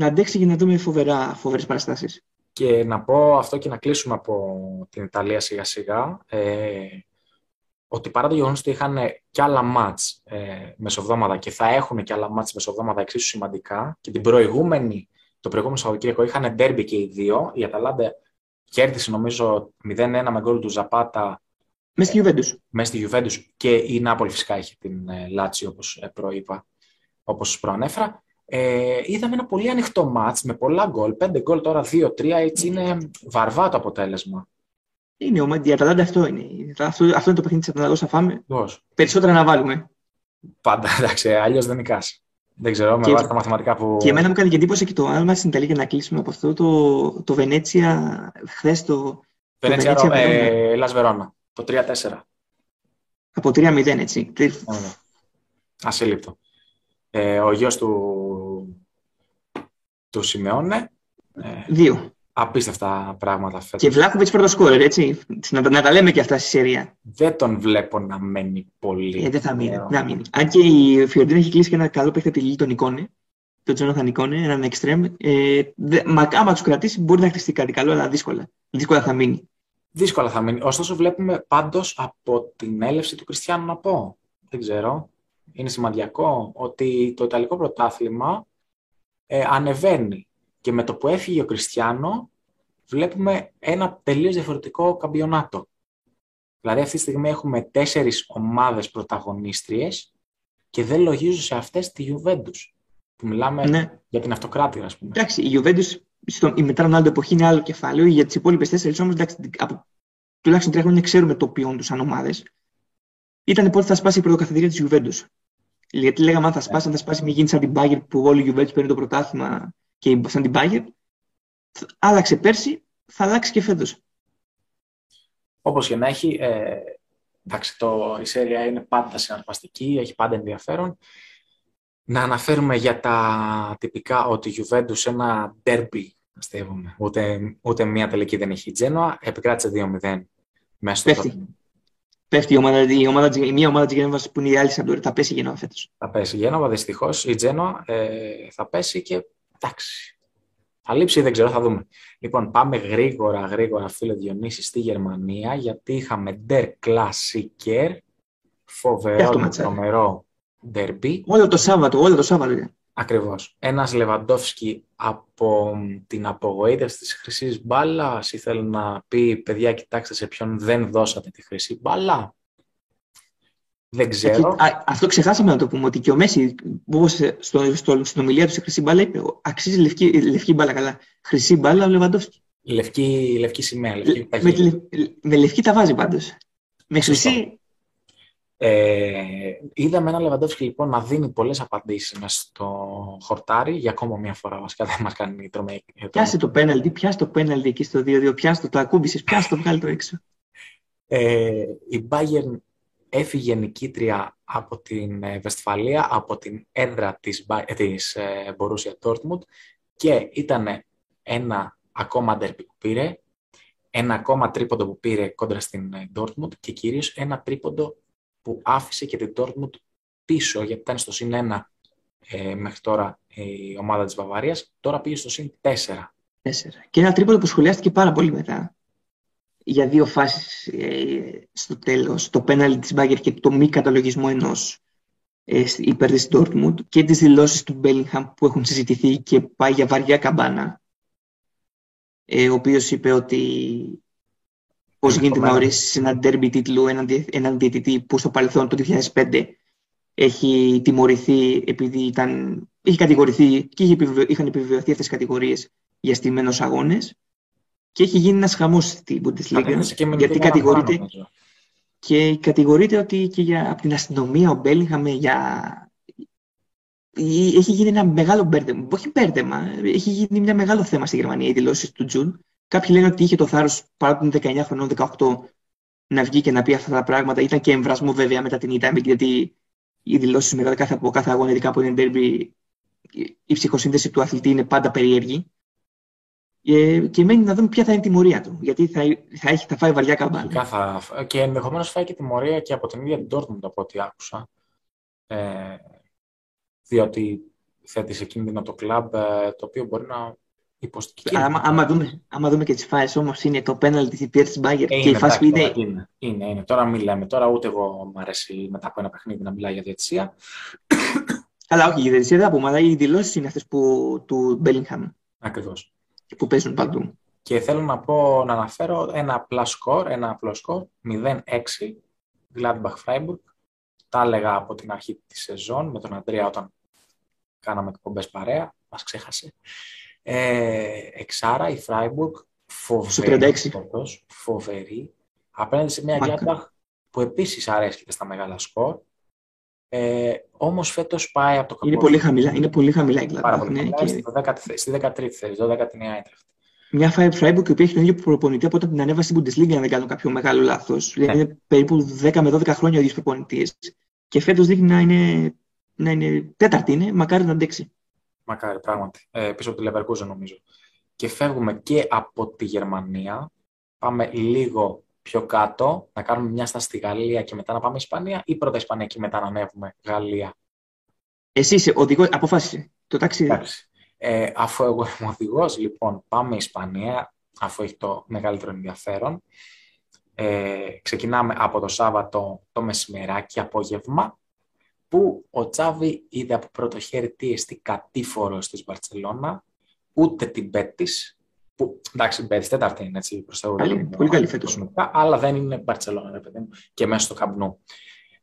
να αντέξει για να δούμε φοβερά, φοβερές παραστάσεις. Και να πω αυτό και να κλείσουμε από την Ιταλία σιγά σιγά, ε, ότι παρά το γεγονός ότι είχαν κι άλλα μάτς ε, μεσοβδόμαδα και θα έχουν κι άλλα μάτς μεσοβδόμαδα εξίσου σημαντικά και την προηγούμενη, το προηγούμενο Σαββατοκύριακο είχαν ντέρμπι και οι δύο. Η Αταλάντα κέρδισε νομίζω 0-1 με γκολ του Ζαπάτα μέσα στη Juventus. Μέσα στη Juventus και η Νάπολη φυσικά είχε την ε, Λάτσι όπως ε, προείπα, όπως προανέφερα. Ε, είδαμε ένα πολύ ανοιχτό μάτς με πολλά γκολ. Πέντε γκολ τώρα, δύο-τρία, έτσι είναι βαρβά το αποτέλεσμα. Είναι ο η Αταλάντα αυτό είναι. Αυτό, αυτό είναι το παιχνίδι της Αταλάντας θα φάμε. Πώς. Περισσότερα να βάλουμε. Πάντα, [LAUGHS] εντάξει, αλλιώς δεν νικάς. Δεν ξέρω, με βάση τα μαθηματικά που... Και εμένα μου κάνει και εντύπωση και το άλμα στην Ιταλία για να κλείσουμε από αυτό το, το Βενέτσια χθες το... Βενέτσια, το Βενέτσια ε, Λας Βερόνα, το 3-4. Από 3-0 έτσι. Ασύλληπτο ε, ο γιος του, του Σιμεώνε. Ε, Δύο. Απίστευτα πράγματα φέτος. Και Βλάχοβιτς πρώτο σκόρερ, έτσι. Να, να, τα λέμε και αυτά στη σειρία. Δεν τον βλέπω να μένει πολύ. Ε, δεν θα μείνει. Να μείνει. Αν και η Φιωρντίνα έχει κλείσει και ένα καλό παίχτη τη τον Νικόνε, τον Τζόναθαν Νικόνε, έναν εξτρέμ. Ε, μα, άμα τους κρατήσει, μπορεί να χτιστεί κάτι καλό, αλλά δύσκολα. Δύσκολα θα μείνει. Δύσκολα θα μείνει. Ωστόσο, βλέπουμε πάντως από την έλευση του Κριστιανού να πω. Δεν ξέρω είναι σημαντικό ότι το Ιταλικό πρωτάθλημα ε, ανεβαίνει και με το που έφυγε ο Κριστιανό βλέπουμε ένα τελείως διαφορετικό καμπιονάτο. Δηλαδή αυτή τη στιγμή έχουμε τέσσερις ομάδες πρωταγωνίστριες και δεν λογίζω σε αυτές τη Juventus. Που μιλάμε Ναι. για την αυτοκράτηρα, ας πούμε. Εντάξει, η Juventus στο, η μετά Ρονάλντο εποχή είναι άλλο κεφάλαιο. Για τις υπόλοιπες τέσσερις όμως, από τουλάχιστον τρία χρόνια ξέρουμε το ποιόν τους σαν ομάδες. Ήταν πότε θα σπάσει η πρωτοκαθεδρία της Juventus. Γιατί λέγαμε αν θα σπάσει, αν θα σπάσει, μην γίνει σαν την Bayern που όλη η Juventus παίρνει το πρωτάθλημα και σαν την Bayern. Άλλαξε πέρσι, θα αλλάξει και φέτος. Όπως και να έχει, ε, εντάξει, το, η σέρια είναι πάντα συναρπαστική, έχει πάντα ενδιαφέρον. Να αναφέρουμε για τα τυπικά ότι η Juventus ένα derby, αστείευομαι, ούτε, ούτε μία τελική δεν έχει η Τζένοα, επικράτησε 2-0 μέσα στο Πέφτει. Πέφτει η, ομάδα, η, ομάδα, η μία ομάδα της Γενέβα που είναι η άλλη Σαντόρη. Θα πέσει η Γενέβα φέτος. Θα πέσει η Γένοβα, δυστυχώς. Η Τζένοα ε, θα πέσει και εντάξει. Θα λείψει ή δεν ξέρω, θα δούμε. Λοιπόν, πάμε γρήγορα, γρήγορα, φίλε Διονύση, στη Γερμανία, γιατί είχαμε Der Klassiker, Και αυτό φοβερό, ματσάρι. τρομερό derby. Όλο το Σάββατο, όλο το Σάββατο. Είναι. Ακριβώς. Ένας Λεβαντόφσκι από την απογοήτευση της χρυσής μπάλας ήθελε να πει, παιδιά, κοιτάξτε σε ποιον δεν δώσατε τη χρυσή μπάλα. Δεν ξέρω. Και- α, αυτό ξεχάσαμε να το πούμε ότι και ο Μέση, όπως στο, στο, στην ομιλία του σε χρυσή μπάλα, είπε: Αξίζει λευκή, λευκή μπάλα καλά. Χρυσή μπάλα ο Λεβαντόφσκι. Λευκή, λευκή σημαία. Λευκή, Με, τη λευ- με λευκή τα βάζει πάντως. Με χρυσή. Ε, είδαμε ένα Λεβαντόφσκι λοιπόν να δίνει πολλές απαντήσεις μέσα στο χορτάρι για ακόμα μια φορά βασικά δεν μας κάνει τρομε... Πιάσε το πέναλτι, πιάσε το πέναλτι εκεί στο 2-2, πιάσε το, το ακούμπησες, πιάσε το, βγάλει το έξω. Ε, η Bayern έφυγε νικήτρια από την ε, Βεσφαλία, από την έδρα της, Μπα- ε, της ε, Borussia Dortmund και ήταν ένα ακόμα ντέρπι που πήρε, ένα ακόμα τρίποντο που πήρε κόντρα στην ε, Dortmund και κυρίως ένα τρίποντο που άφησε και την Dortmund πίσω γιατί ήταν στο συν 1 ε, μέχρι τώρα η ομάδα της Βαβαρίας, τώρα πήγε στο συν 4. Τέσσερα. Και ένα τρίποντο που σχολιάστηκε πάρα πολύ μετά. Για δύο φάσεις ε, στο τέλος. Το πέναλτι της Μπάγκερ και το μη καταλογισμό ενός ε, σ- υπέρ της Dortmund και τις δηλώσεις του Bellingham που έχουν συζητηθεί και πάει για βαριά καμπάνα. Ε, ο οποίος είπε ότι πώς Είναι γίνεται να κομμένο. ορίσει ένα ντέρμπι τίτλου έναν, διε- έναν διαιτητή που στο παρελθόν το 2005 έχει τιμωρηθεί επειδή ήταν, είχε κατηγορηθεί και είχε επιβεβαι- είχαν επιβεβαιωθεί αυτές οι κατηγορίες για στημένους αγώνες και έχει γίνει ένας χαμός στην Bundesliga Κατέθεσε και μηνυτικό γιατί κατηγορείται, παραπάνω, νομίζω. και κατηγορείται ότι και για, από την αστυνομία ο Μπέλιγχαμ για... ή- έχει γίνει ένα μεγάλο μπέρδεμα. Όχι μπέρδεμα, έχει γίνει ένα μεγάλο θέμα στη Γερμανία οι δηλώσεις του Τζουν. Κάποιοι λένε ότι είχε το θάρρος παρά που είναι 19 χρονών, 18, να βγει και να πει αυτά τα πράγματα. Ήταν και εμβρασμό βέβαια μετά την ήττα, γιατί οι δηλώσεις μετά κάθε, από κάθε αγώνα, ειδικά από την derby, η ψυχοσύνδεση του αθλητή είναι πάντα περίεργη. Ε, και μένει να δούμε ποια θα είναι η τιμωρία του. Γιατί θα, θα, έχει, θα φάει βαριά καμπάνα. Φυσικά θα... Και ενδεχομένως φάει και τιμωρία και από την ίδια την Dortmund από ό,τι άκουσα. Ε, διότι θέτει σε κίνδυνο το κλαμπ ε, το οποίο μπορεί να υποστηρίξει. Άμα, άμα, δούμε, άμα δούμε και τις φάσεις όμως είναι το πέναλτι της υπέρ της Μπάγκερ Ε, και η είναι, φάση που εντάξει, είναι τώρα, είναι, είναι, είναι. Τώρα μιλάμε. Τώρα ούτε εγώ μου αρέσει μετά από ένα παιχνίδι να μιλάει για διαιτησία. αλλά όχι η διαιτησία δεν θα πούμε αλλά οι δηλώσεις είναι αυτές που, του Μπέλιγχαμ Ακριβώς. που παίζουν παντού Και θέλω να πω, να αναφέρω ένα απλά σκορ, ένα απλό σκορ, 0-6, Gladbach Freiburg. Τα έλεγα από την αρχή της σεζόν με τον Αντρέα όταν κάναμε εκπομπές παρέα, μας ξέχασε. Ε, εξάρα η Freiburg, φοβερή, 36. τόπος, φοβερή, απέναντι σε μια Μάκα. Gladbach που επίσης αρέσκεται στα μεγάλα σκορ. Ε, όμως φέτος πάει από το είναι κακό πολύ στο- χαμηλά είναι πολύ χαμηλά η Πάρα Gladbach πολύ ναι, χαμηλά, και στη 12η θέση, στη 13η θέση, 12η η Άιντραχτ. μια Freiburg η οποία έχει τον ίδιο προπονητή από όταν την ανέβασε στην Bundesliga αν δεν κάνω κάποιο μεγάλο λάθος δηλαδή Ναι. είναι περίπου 10 με 12 χρόνια ο ίδιος προπονητής και φέτος δείχνει να είναι, να είναι τέταρτη είναι, μακάρι να αντέξει Μακάρι, πράγματι. Ε, πίσω από τη Leverkusen νομίζω. Και φεύγουμε και από τη Γερμανία. Πάμε λίγο πιο κάτω, να κάνουμε μια στάση στη Γαλλία και μετά να πάμε Ισπανία ή πρώτα Ισπανία και μετά να ανέβουμε Γαλλία. εσύ είσαι οδηγός, αποφάσισε το ταξίδι Εντάξει. Ε, αφού εγώ είμαι οδηγός, λοιπόν, πάμε Ισπανία, αφού έχει το μεγαλύτερο ενδιαφέρον. Ε, ξεκινάμε από το Σάββατο το μεσημεράκι, απόγευμα, που ο Τσάβη είδε από πρώτο χέρι τι εστί κατήφορος της Μπαρτσελώνα, ούτε την Πέτης, Που, εντάξει, η τέταρτη είναι έτσι προς τα Καλή, πολύ καλή φέτος. Αλλά δεν είναι Μπαρτσελώνα, ρε παιδί μου, και μέσα στο καμπνού.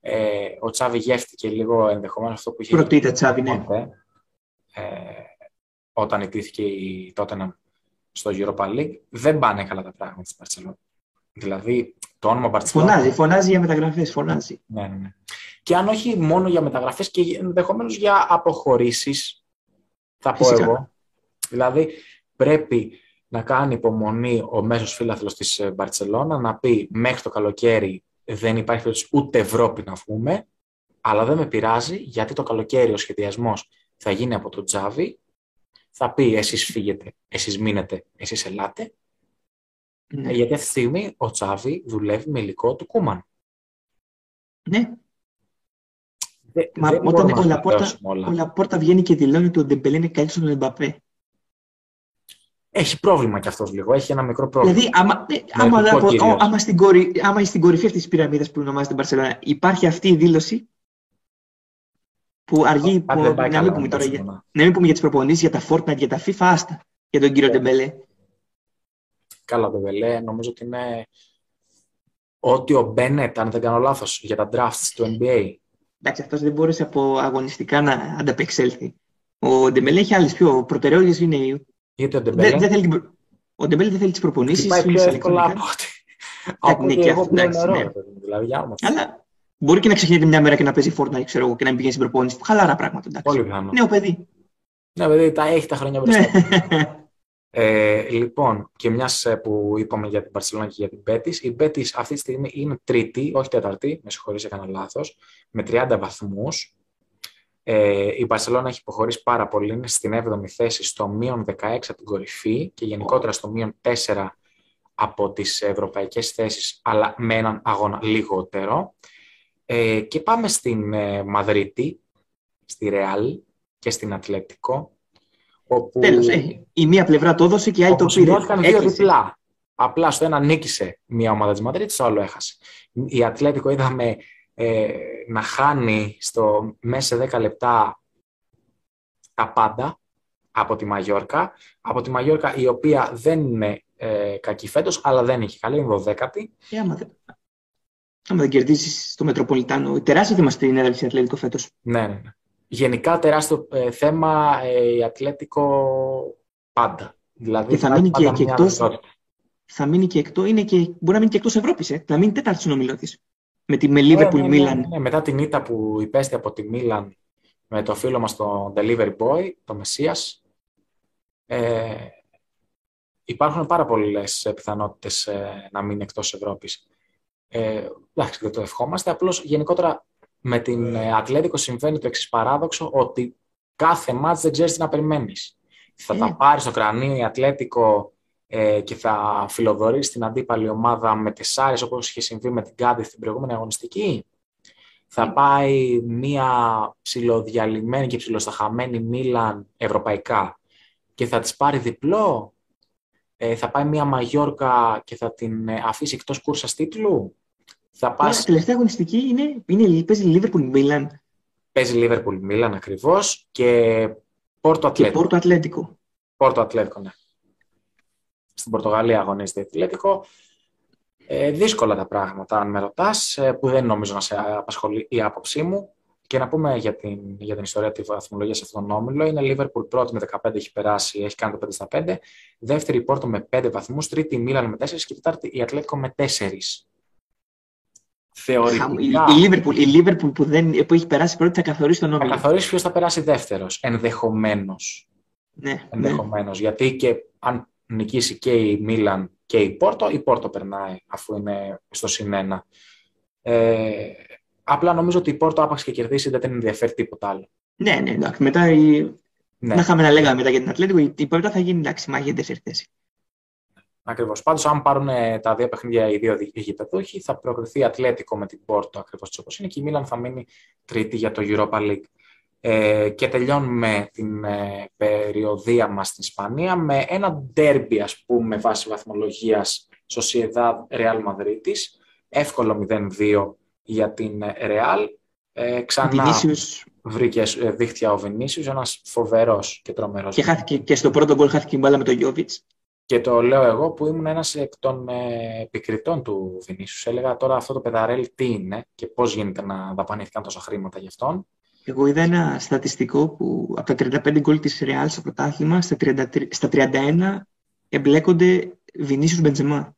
Ε, ο Τσάβη γεύτηκε λίγο ενδεχομένως αυτό που είχε. Πρωτήτα Τσάβη, ναι. Ε, όταν ιτήθηκε η Tottenham στο Europa League, δεν πάνε καλά τα πράγματα στην Μπαρτσελώνα. Δηλαδή, το όνομα Μπαρτσελώνα. Φωνάζει, φωνάζει για μεταγραφές, φωνάζει. Ναι, ναι, ναι. Και αν όχι μόνο για μεταγραφές και ενδεχομένως για αποχωρήσεις, θα πω εγώ. Δηλαδή, πρέπει να κάνει υπομονή ο μέσος φίλαθλος της ε, Μπαρτσελώνα να πει μέχρι το καλοκαίρι δεν υπάρχει περίπτωση ούτε Ευρώπη να βγούμε, αλλά δεν με πειράζει γιατί το καλοκαίρι ο σχεδιασμός θα γίνει από το Τζάβι, θα πει εσείς φύγετε, εσείς μείνετε, εσείς ελάτε, ναι. γιατί αυτή τη στιγμή ο Τζάβι δουλεύει με υλικό του Κούμαν. Ναι. Μα όταν ο Λαπόρτα, ο Λαπόρτα βγαίνει και δηλώνει ότι ο Ντεμπελέ είναι καλύτερος τον Εμπαπέ. Έχει πρόβλημα κι αυτός λίγο. Έχει ένα μικρό πρόβλημα. Δηλαδή, άμα, ναι, άμα, άμα, άμα, στην, κορυ, άμα στην κορυφή αυτής της πυραμίδας που ονομάζεται Μπαρσελόνα υπάρχει αυτή η δήλωση που αργεί. Που, να, μην πούμε τώρα, για, να μην πούμε για τις προπονήσεις, για τα Fortnite, για τα FIFA, άστα για τον κύριο yeah. Ντεμπελέ. Καλά, Ντεμπελέ. Νομίζω ότι είναι ότι ο Μπένετ, αν δεν κάνω λάθος, για τα drafts του NBA. Εντάξει, αυτός δεν μπόρεσε από αγωνιστικά να ανταπεξέλθει. Ο Ντεμπελέ έχει άλλες πιο προτεραιότητες. Είναι γιατί ο Ντεμπέλε; Δεν, δεν θέλει, ο Ντεμπέλε δεν θέλει τις προπονήσεις. Πάει πιο εύκολα από ότι. Από ότι εγώ νερό, ναι. δηλαδή, Αλλά μπορεί και να ξεχνιέται μια μέρα και να παίζει Fortnite, ξέρω εγώ, και να μην πηγαίνει στην προπόνηση. Χαλαρά πράγματα. Εντάξει. Πολύ πιθανό. Νέο παιδί. Ναι, παιδί, τα έχει τα χρόνια μπροστά. [LAUGHS] ε, λοιπόν, και μιας ε, που είπαμε για την Παρσελόνα και για την Πέτης, η Πέτης αυτή τη στιγμή είναι τρίτη, όχι τέταρτη, με συγχωρείτε, έκανα λάθος, με 30 βαθμούς. Ε, η Μπαρσελόνα έχει υποχωρήσει πάρα πολύ, είναι στην 7η θέση στο μείον 16 από την κορυφή και γενικότερα στο μείον 4 από τις ευρωπαϊκές θέσεις, αλλά με έναν αγώνα λιγότερο. Ε, και πάμε στην ε, Μαδρίτη, στη Ρεάλ και στην Ατλέτικο. Όπου... Τέλος, ε, η μία πλευρά το έδωσε και η άλλη το πήρε. δύο διπλά. Απλά στο ένα νίκησε μια ομάδα της Μαδρίτης, στο άλλο έχασε. Η Ατλέτικο είδαμε ε, να χάνει στο μέσα σε 10 λεπτά τα πάντα από τη Μαγιόρκα. Από τη Μαγιόρκα η οποία δεν είναι ε, κακή φέτος, αλλά δεν έχει καλή, είναι 12η. Ε, άμα, δεν, άμα δεν κερδίσεις το Μετροπολιτάνο, τεράστιο θέμα στην έδρα Ατλέτικο φέτος. Ναι, ναι, ναι. Γενικά τεράστιο ε, θέμα ε, η Ατλέτικο πάντα. Δηλαδή, και θα μείνει και, και εκτός, θα μείνει και εκτός, είναι και, μπορεί να μείνει και εκτός Ευρώπης, ε, να μείνει τέταρτη στον με τη Liverpool ναι, ναι, ναι, μετά την ήττα που υπέστη από τη Μίλαν με το φίλο μας τον Delivery Boy, το Μεσσίας, ε, υπάρχουν πάρα πολλές πιθανότητες ε, να μείνει εκτός Ευρώπης. Ε, εντάξει, δεν το ευχόμαστε. Απλώς γενικότερα με την ε, Ατλέτικο συμβαίνει το εξής παράδοξο ότι κάθε μάτς δεν ξέρεις τι να περιμένεις. Θα τα πάρεις στο κρανίο η Ατλέτικο ε, και θα φιλοδορήσει την αντίπαλη ομάδα με τεσσάρες όπως είχε συμβεί με την Κάντι στην προηγούμενη αγωνιστική. Θα ναι. πάει μια ψηλοδιαλυμένη και ψηλοσταχαμένη Μίλαν ευρωπαϊκά και θα της πάρει διπλό. Ε, θα πάει μια Μαγιόρκα και θα την ε, αφήσει εκτός κούρσας τίτλου. Θα πας... τελευταία αγωνιστική είναι, είναι παίζει Liverpool Milan. Παίζει Liverpool Milan ακριβώς και Πόρτο Ατλέτικο. Και Πόρτο Ατλέτικο. Πόρτο Ατλέτικο, ναι στην Πορτογαλία αγωνίζεται Ατλέτικο. Ε, δύσκολα τα πράγματα, αν με ρωτάς, ε, που δεν νομίζω να σε απασχολεί η άποψή μου. Και να πούμε για την, για την ιστορία τη βαθμολογίας σε αυτόν τον όμιλο. Είναι Liverpool πρώτη με 15 έχει περάσει, έχει κάνει το 5 στα 5. Δεύτερη η Πόρτο με 5 βαθμούς. Τρίτη η Μίλαν με 4 και τετάρτη η Ατλέτικο με 4. Θεωρητικά. Η Liverpool, η Liverpool που, δεν, που έχει περάσει πρώτη θα καθορίσει τον όμιλο. Θα καθορίσει ποιος θα περάσει δεύτερος. Ενδεχομένως. Ναι, Ενδεχομένως. Ναι. Γιατί και αν νικήσει και η Μίλαν και η Πόρτο, η Πόρτο περνάει αφού είναι στο συνένα. Ε, απλά νομίζω ότι η Πόρτο άπαξ και κερδίσει δεν την ενδιαφέρει τίποτα άλλο. Ναι, ναι, εντάξει. Μετά η... ναι. να είχαμε να λέγαμε μετά για την Ατλέτικο, η Πόρτο θα γίνει εντάξει, μάχη για θέση. Ακριβώς. Πάντως, αν πάρουν τα δύο παιχνίδια οι δύο γηπεδούχοι, θα προκριθεί Ατλέτικο με την Πόρτο ακριβώς όπως είναι και η Μίλαν θα μείνει τρίτη για το Europa League. Ε, και τελειώνουμε την ε, περιοδία μας στην Ισπανία με ένα ντέρμπι, ας πούμε, βάση βαθμολογίας Sociedad Real Madrid. Εύκολο 0-2 για την Real. Ε, ξανά Vinicius. βρήκε ε, δίχτυα ο Βινίσιους, ένας φοβερός και τρομερός. Και, χάθηκε, και στο πρώτο γκολ χάθηκε η μπάλα με τον Γιώβιτς. Και το λέω εγώ που ήμουν ένας εκ των ε, επικριτών του Βινίσιους. Έλεγα τώρα αυτό το πεδαρέλ τι είναι και πώς γίνεται να δαπανήθηκαν τόσα χρήματα γι' αυτόν. Εγώ είδα ένα στατιστικό που από τα 35 γκολ της Ρεάλ στο πρωτάθλημα, στα, 33, στα 31 εμπλέκονται Βινίσιους Μπεντζεμά.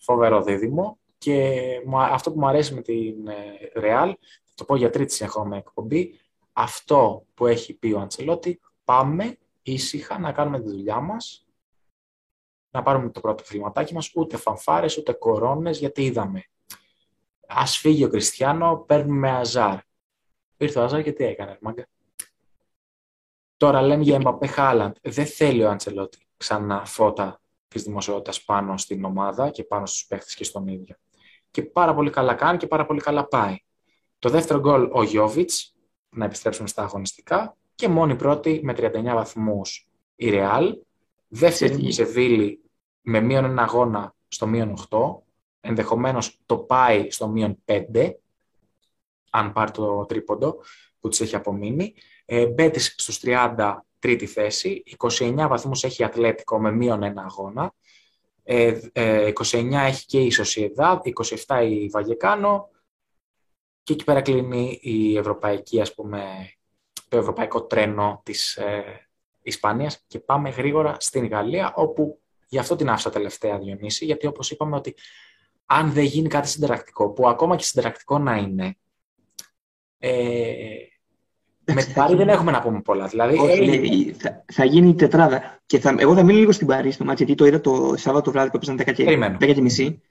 Φοβερό δίδυμο. Και αυτό που μου αρέσει με την Ρεάλ, θα το πω για τρίτη συνεχόμενη εκπομπή, αυτό που έχει πει ο Αντσελότη, πάμε ήσυχα να κάνουμε τη δουλειά μας, να πάρουμε το πρώτο χρηματάκι μας, ούτε φανφάρες, ούτε κορώνες, γιατί είδαμε. Ας φύγει ο Κριστιανό, παίρνουμε αζάρ. Ήρθε ο αζάρ και τι έκανε, μάγκα. Τώρα λέμε για Εμπαπέ Χάλαντ. Δεν θέλει ο Αντσελότη ξανά φώτα της δημοσιότητας πάνω στην ομάδα και πάνω στους παίχτες και στον ίδιο. Και πάρα πολύ καλά κάνει και πάρα πολύ καλά πάει. Το δεύτερο γκολ ο Γιώβιτς, να επιστρέψουμε στα αγωνιστικά, και μόνη πρώτη με 39 βαθμούς η Ρεάλ. Δεύτερη η Σεβίλη με μείον ένα αγώνα στο μείον 8. Ενδεχομένως το πάει στο μείον 5, αν πάρει το τρίποντο που της έχει απομείνει. Ε, Μπέτης στους 30 τρίτη θέση. 29 βαθμούς έχει η Ατλέτικο με μείον ένα αγώνα. Ε, 29 ε, έχει και η Σοσιεδά, 27 η Βαγεκάνο και εκεί πέρα κλείνει η ευρωπαϊκή, ας πούμε, το ευρωπαϊκό τρένο της ε, Ισπανίας και πάμε γρήγορα στην Γαλλία, όπου γι' αυτό την άφησα τελευταία Διονύση, γιατί όπως είπαμε ότι αν δεν γίνει κάτι συνταρακτικό, που ακόμα και συνταρακτικό να είναι, ε, με την Πάρη δεν έχουμε να πούμε πολλά. Δηλαδή, Όχι, θα, θα, γίνει η τετράδα. Και θα, εγώ θα μείνω λίγο στην Πάρη στο μάτι, γιατί το είδα το Σάββατο βράδυ που έπαιζαν 10 και, και μισή.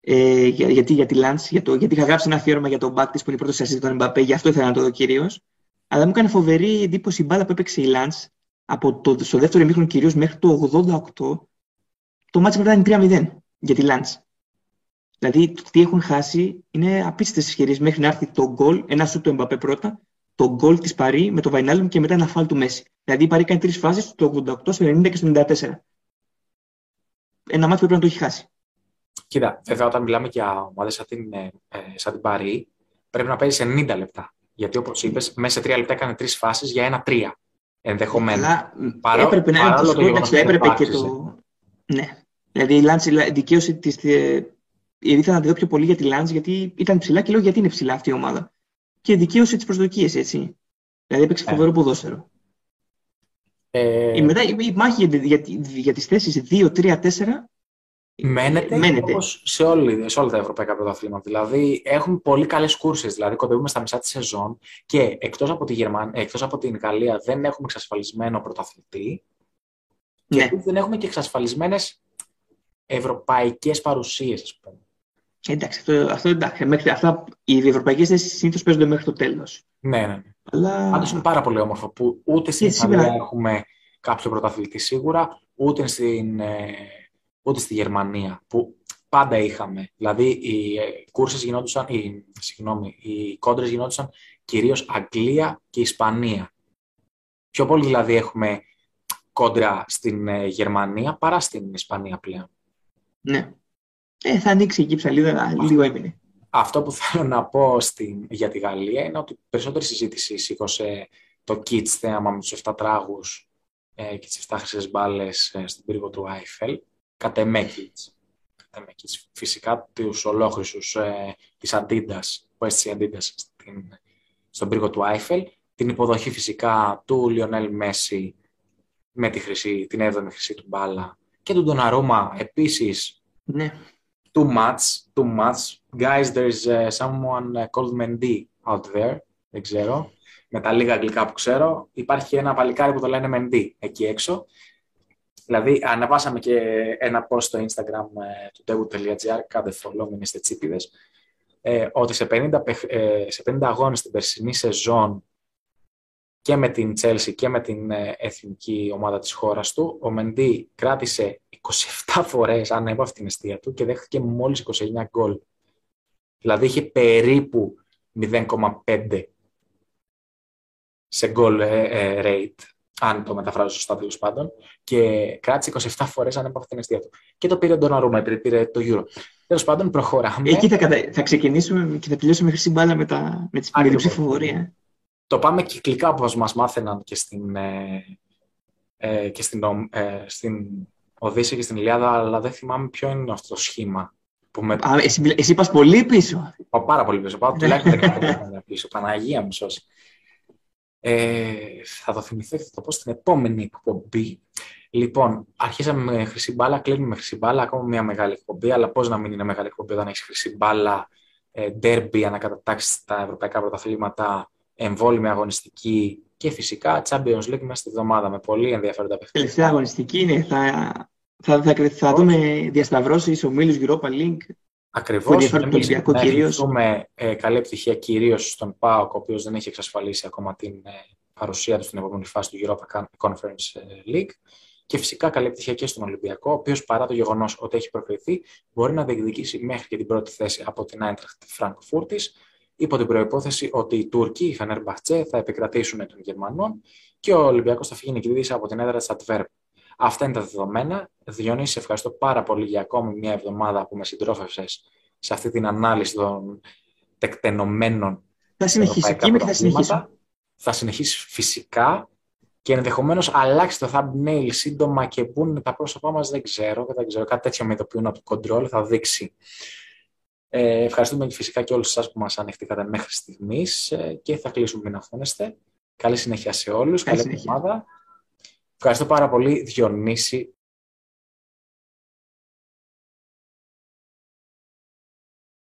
Ε, για, γιατί για τη Λάντς, για γιατί είχα γράψει ένα αφιέρωμα για τον μπακ της που είναι πρώτο σε τον Εμπαπέ, γι' αυτό ήθελα να το δω κυρίως. Αλλά μου έκανε φοβερή εντύπωση η μπάλα που έπαιξε η Λάντς από το, στο δεύτερο ημίχρονο κυρίως μέχρι το 88. Το μάτι μετά είναι 3-0 για τη Λάντς. Δηλαδή, το τι έχουν χάσει είναι απίστευτες ευκαιρίες μέχρι να έρθει το γκολ, ένα σου το Εμπαπέ πρώτα, το γκολ της Παρή με το Βαϊνάλμ και μετά ένα φάλ του Μέση. Δηλαδή η Παρή κάνει τρεις φάσεις, το 88, στο 90 και στο 94. Ένα μάτι που πρέπει να το έχει χάσει. Κοίτα, βέβαια, όταν μιλάμε για ομάδες σαν, την, ε, ε σαν την Παρή, πρέπει να παίζει 90 λεπτά. Γιατί όπως είπες, μέσα σε 3 λεπτά έκανε τρεις φάσεις για ένα-τρία. Ενδεχομένως. Παρό... Έπρεπε να είναι το σκορ, έπρεπε και το. Ναι. Δηλαδή η Λάντ δικαίωσε της. Ε, ήθελα να τη δω πιο πολύ για τη Λάντ γιατί ήταν ψηλά και λέω γιατί είναι ψηλά αυτή η ομάδα; Και δικαίωσε τι προσδοκίε, έτσι. Δηλαδή έπαιξε ε. φοβερό ποδόσφαιρο. Ε... Η, μετά, η μάχη για, για, για τις θέσεις 2, 3, 4 Μένεται, Μένεται. όπως σε, όλη, σε όλα τα ευρωπαϊκά πρωταθλήματα. Δηλαδή, έχουν πολύ καλές κούρσε. Δηλαδή, κοντεύουμε στα μισά της σεζόν και εκτός από, τη Γερμαν... εκτός από την Γαλλία δεν έχουμε εξασφαλισμένο πρωταθλητή. Ναι. Και δεν έχουμε και εξασφαλισμένες ευρωπαϊκές παρουσίες, ας πούμε. Εντάξει, αυτό, αυτό εντάξει. Μέχρι, αυτά, οι ευρωπαϊκές θέσεις συνήθως παίζονται μέχρι το τέλος. Ναι, ναι. ναι. Αλλά... Πάντως είναι πάρα πολύ όμορφο που ούτε στην Ιταλία έχουμε κάποιο πρωταθλητή σίγουρα, ούτε, στην, ε, ούτε στη Γερμανία που πάντα είχαμε. Δηλαδή οι ε, κούρσες γινόντουσαν, οι, συγγνώμη, οι κόντρες γινόντουσαν κυρίως Αγγλία και Ισπανία. Πιο πολύ δηλαδή έχουμε κόντρα στην ε, Γερμανία παρά στην Ισπανία πλέον. Ναι. Ε, θα ανοίξει η ψαλίδα, λίγο έμεινε. Αυτό που θέλω να πω στην, για τη Γαλλία είναι ότι περισσότερη συζήτηση σήκωσε το Kids θέαμα με τους 7 τράγους ε, και τις 7 χρυσές μπάλες ε, στην πύργο του Άιφελ. Κατ' εμέ Kids. Φυσικά τους ολόχρυσους ε, της Adidas, που έστησε η Adidas στην, στον πύργο του Άιφελ. Την υποδοχή φυσικά του Λιονέλ Μέση με τη χρυσή, την 7η χρυσή του μπάλα και του Ντοναρούμα επίσης ναι too much, too much. Guys, there's uh, someone uh, called Mendy out there. Δεν ξέρω. Με τα λίγα αγγλικά που ξέρω. Υπάρχει ένα παλικάρι που το λένε Mendy εκεί έξω. Δηλαδή, αναβάσαμε και ένα post στο Instagram ε, του tegu.gr, κάντε follow, μην είστε τσίπιδες, ε, ότι σε 50, ε, σε 50 αγώνες την περσινή σεζόν και με την Chelsea και με την ε, εθνική ομάδα της χώρας του, ο Μεντί κράτησε 27 φορές ανέβα την αιστεία του και δέχτηκε μόλις 29 γκολ. Δηλαδή είχε περίπου 0,5 σε γκολ ε, ε, rate, αν το μεταφράζω σωστά τέλος πάντων, και κράτησε 27 φορές ανέβα την αιστεία του. Και το πήρε τον Αρούμα, πήρε το Euro. Τέλος πάντων, προχωράμε. Εκεί θα, κατα... θα ξεκινήσουμε και θα τελειώσουμε χρυσή μπάλα με, τα... με, τις... με την ψηφοφορία. Το πάμε κυκλικά όπως μας μάθαιναν και στην, ε, ε και στην, ε, στην Οδύσσια και στην Ιλιάδα, αλλά δεν θυμάμαι ποιο είναι αυτό το σχήμα. Που με... Α, εσύ, εσύ πας πολύ πίσω. Πάω πάρα πολύ πίσω. Πάω τουλάχιστον 10 χρόνια πίσω. Παναγία μου σώσει. Ε, θα το θυμηθώ και θα το πω στην επόμενη εκπομπή. Λοιπόν, αρχίσαμε με χρυσή μπάλα, κλείνουμε με χρυσή μπάλα, ακόμα μια μεγάλη εκπομπή. Αλλά πώς να μην είναι μεγάλη εκπομπή όταν έχεις χρυσή μπάλα, ντέρμπι, ανακατατάξεις τα ευρωπαϊκά πρωταθλήματα, εμβόλυμη αγωνιστική και φυσικά Champions League μέσα στη βδομάδα με πολύ ενδιαφέροντα παιχνίδια. Τελευταία αγωνιστική είναι. Θα, θα, θα, θα δούμε διασταυρώσεις ομίλους Europa League. Ακριβώς. Έχουμε ε, καλή επιτυχία κυρίως στον ΠΑΟΚ, ο οποίος δεν έχει εξασφαλίσει ακόμα την ε, παρουσία του στην επόμενη φάση του Europa Conference ε, League. Και φυσικά καλή επιτυχία και στον Ολυμπιακό, ο οποίος παρά το γεγονός ότι έχει προκριθεί, μπορεί να διεκδικήσει μέχρι και την πρώτη θέση από την Άιντραχτ Φραγκφούρτη, υπό την προπόθεση ότι οι Τούρκοι, οι Φενέρμπαχτσε, θα επικρατήσουν των Γερμανών και ο Ολυμπιακός θα φύγει νικητής από την έδρα της Ατβέρπ. Αυτά είναι τα δεδομένα. Διονύση, σε ευχαριστώ πάρα πολύ για ακόμη μια εβδομάδα που με συντρόφευσες σε αυτή την ανάλυση των τεκτενωμένων Θα συνεχίσει και θα συνεχίσει. Θα συνεχίσει φυσικά και ενδεχομένως αλλάξει το thumbnail σύντομα και μπουν τα πρόσωπά μας, δεν ξέρω. Δεν ξέρω. Κάτι τέτοιο με το οποίο από το control θα δείξει. Ε, ευχαριστούμε φυσικά και όλους εσάς που μας ανεχτήκατε μέχρι στιγμής ε, και θα κλείσουμε μην αφήνεστε. Καλή συνέχεια σε όλους. Καλή εβδομάδα. Ευχαριστώ πάρα πολύ, Διονύση.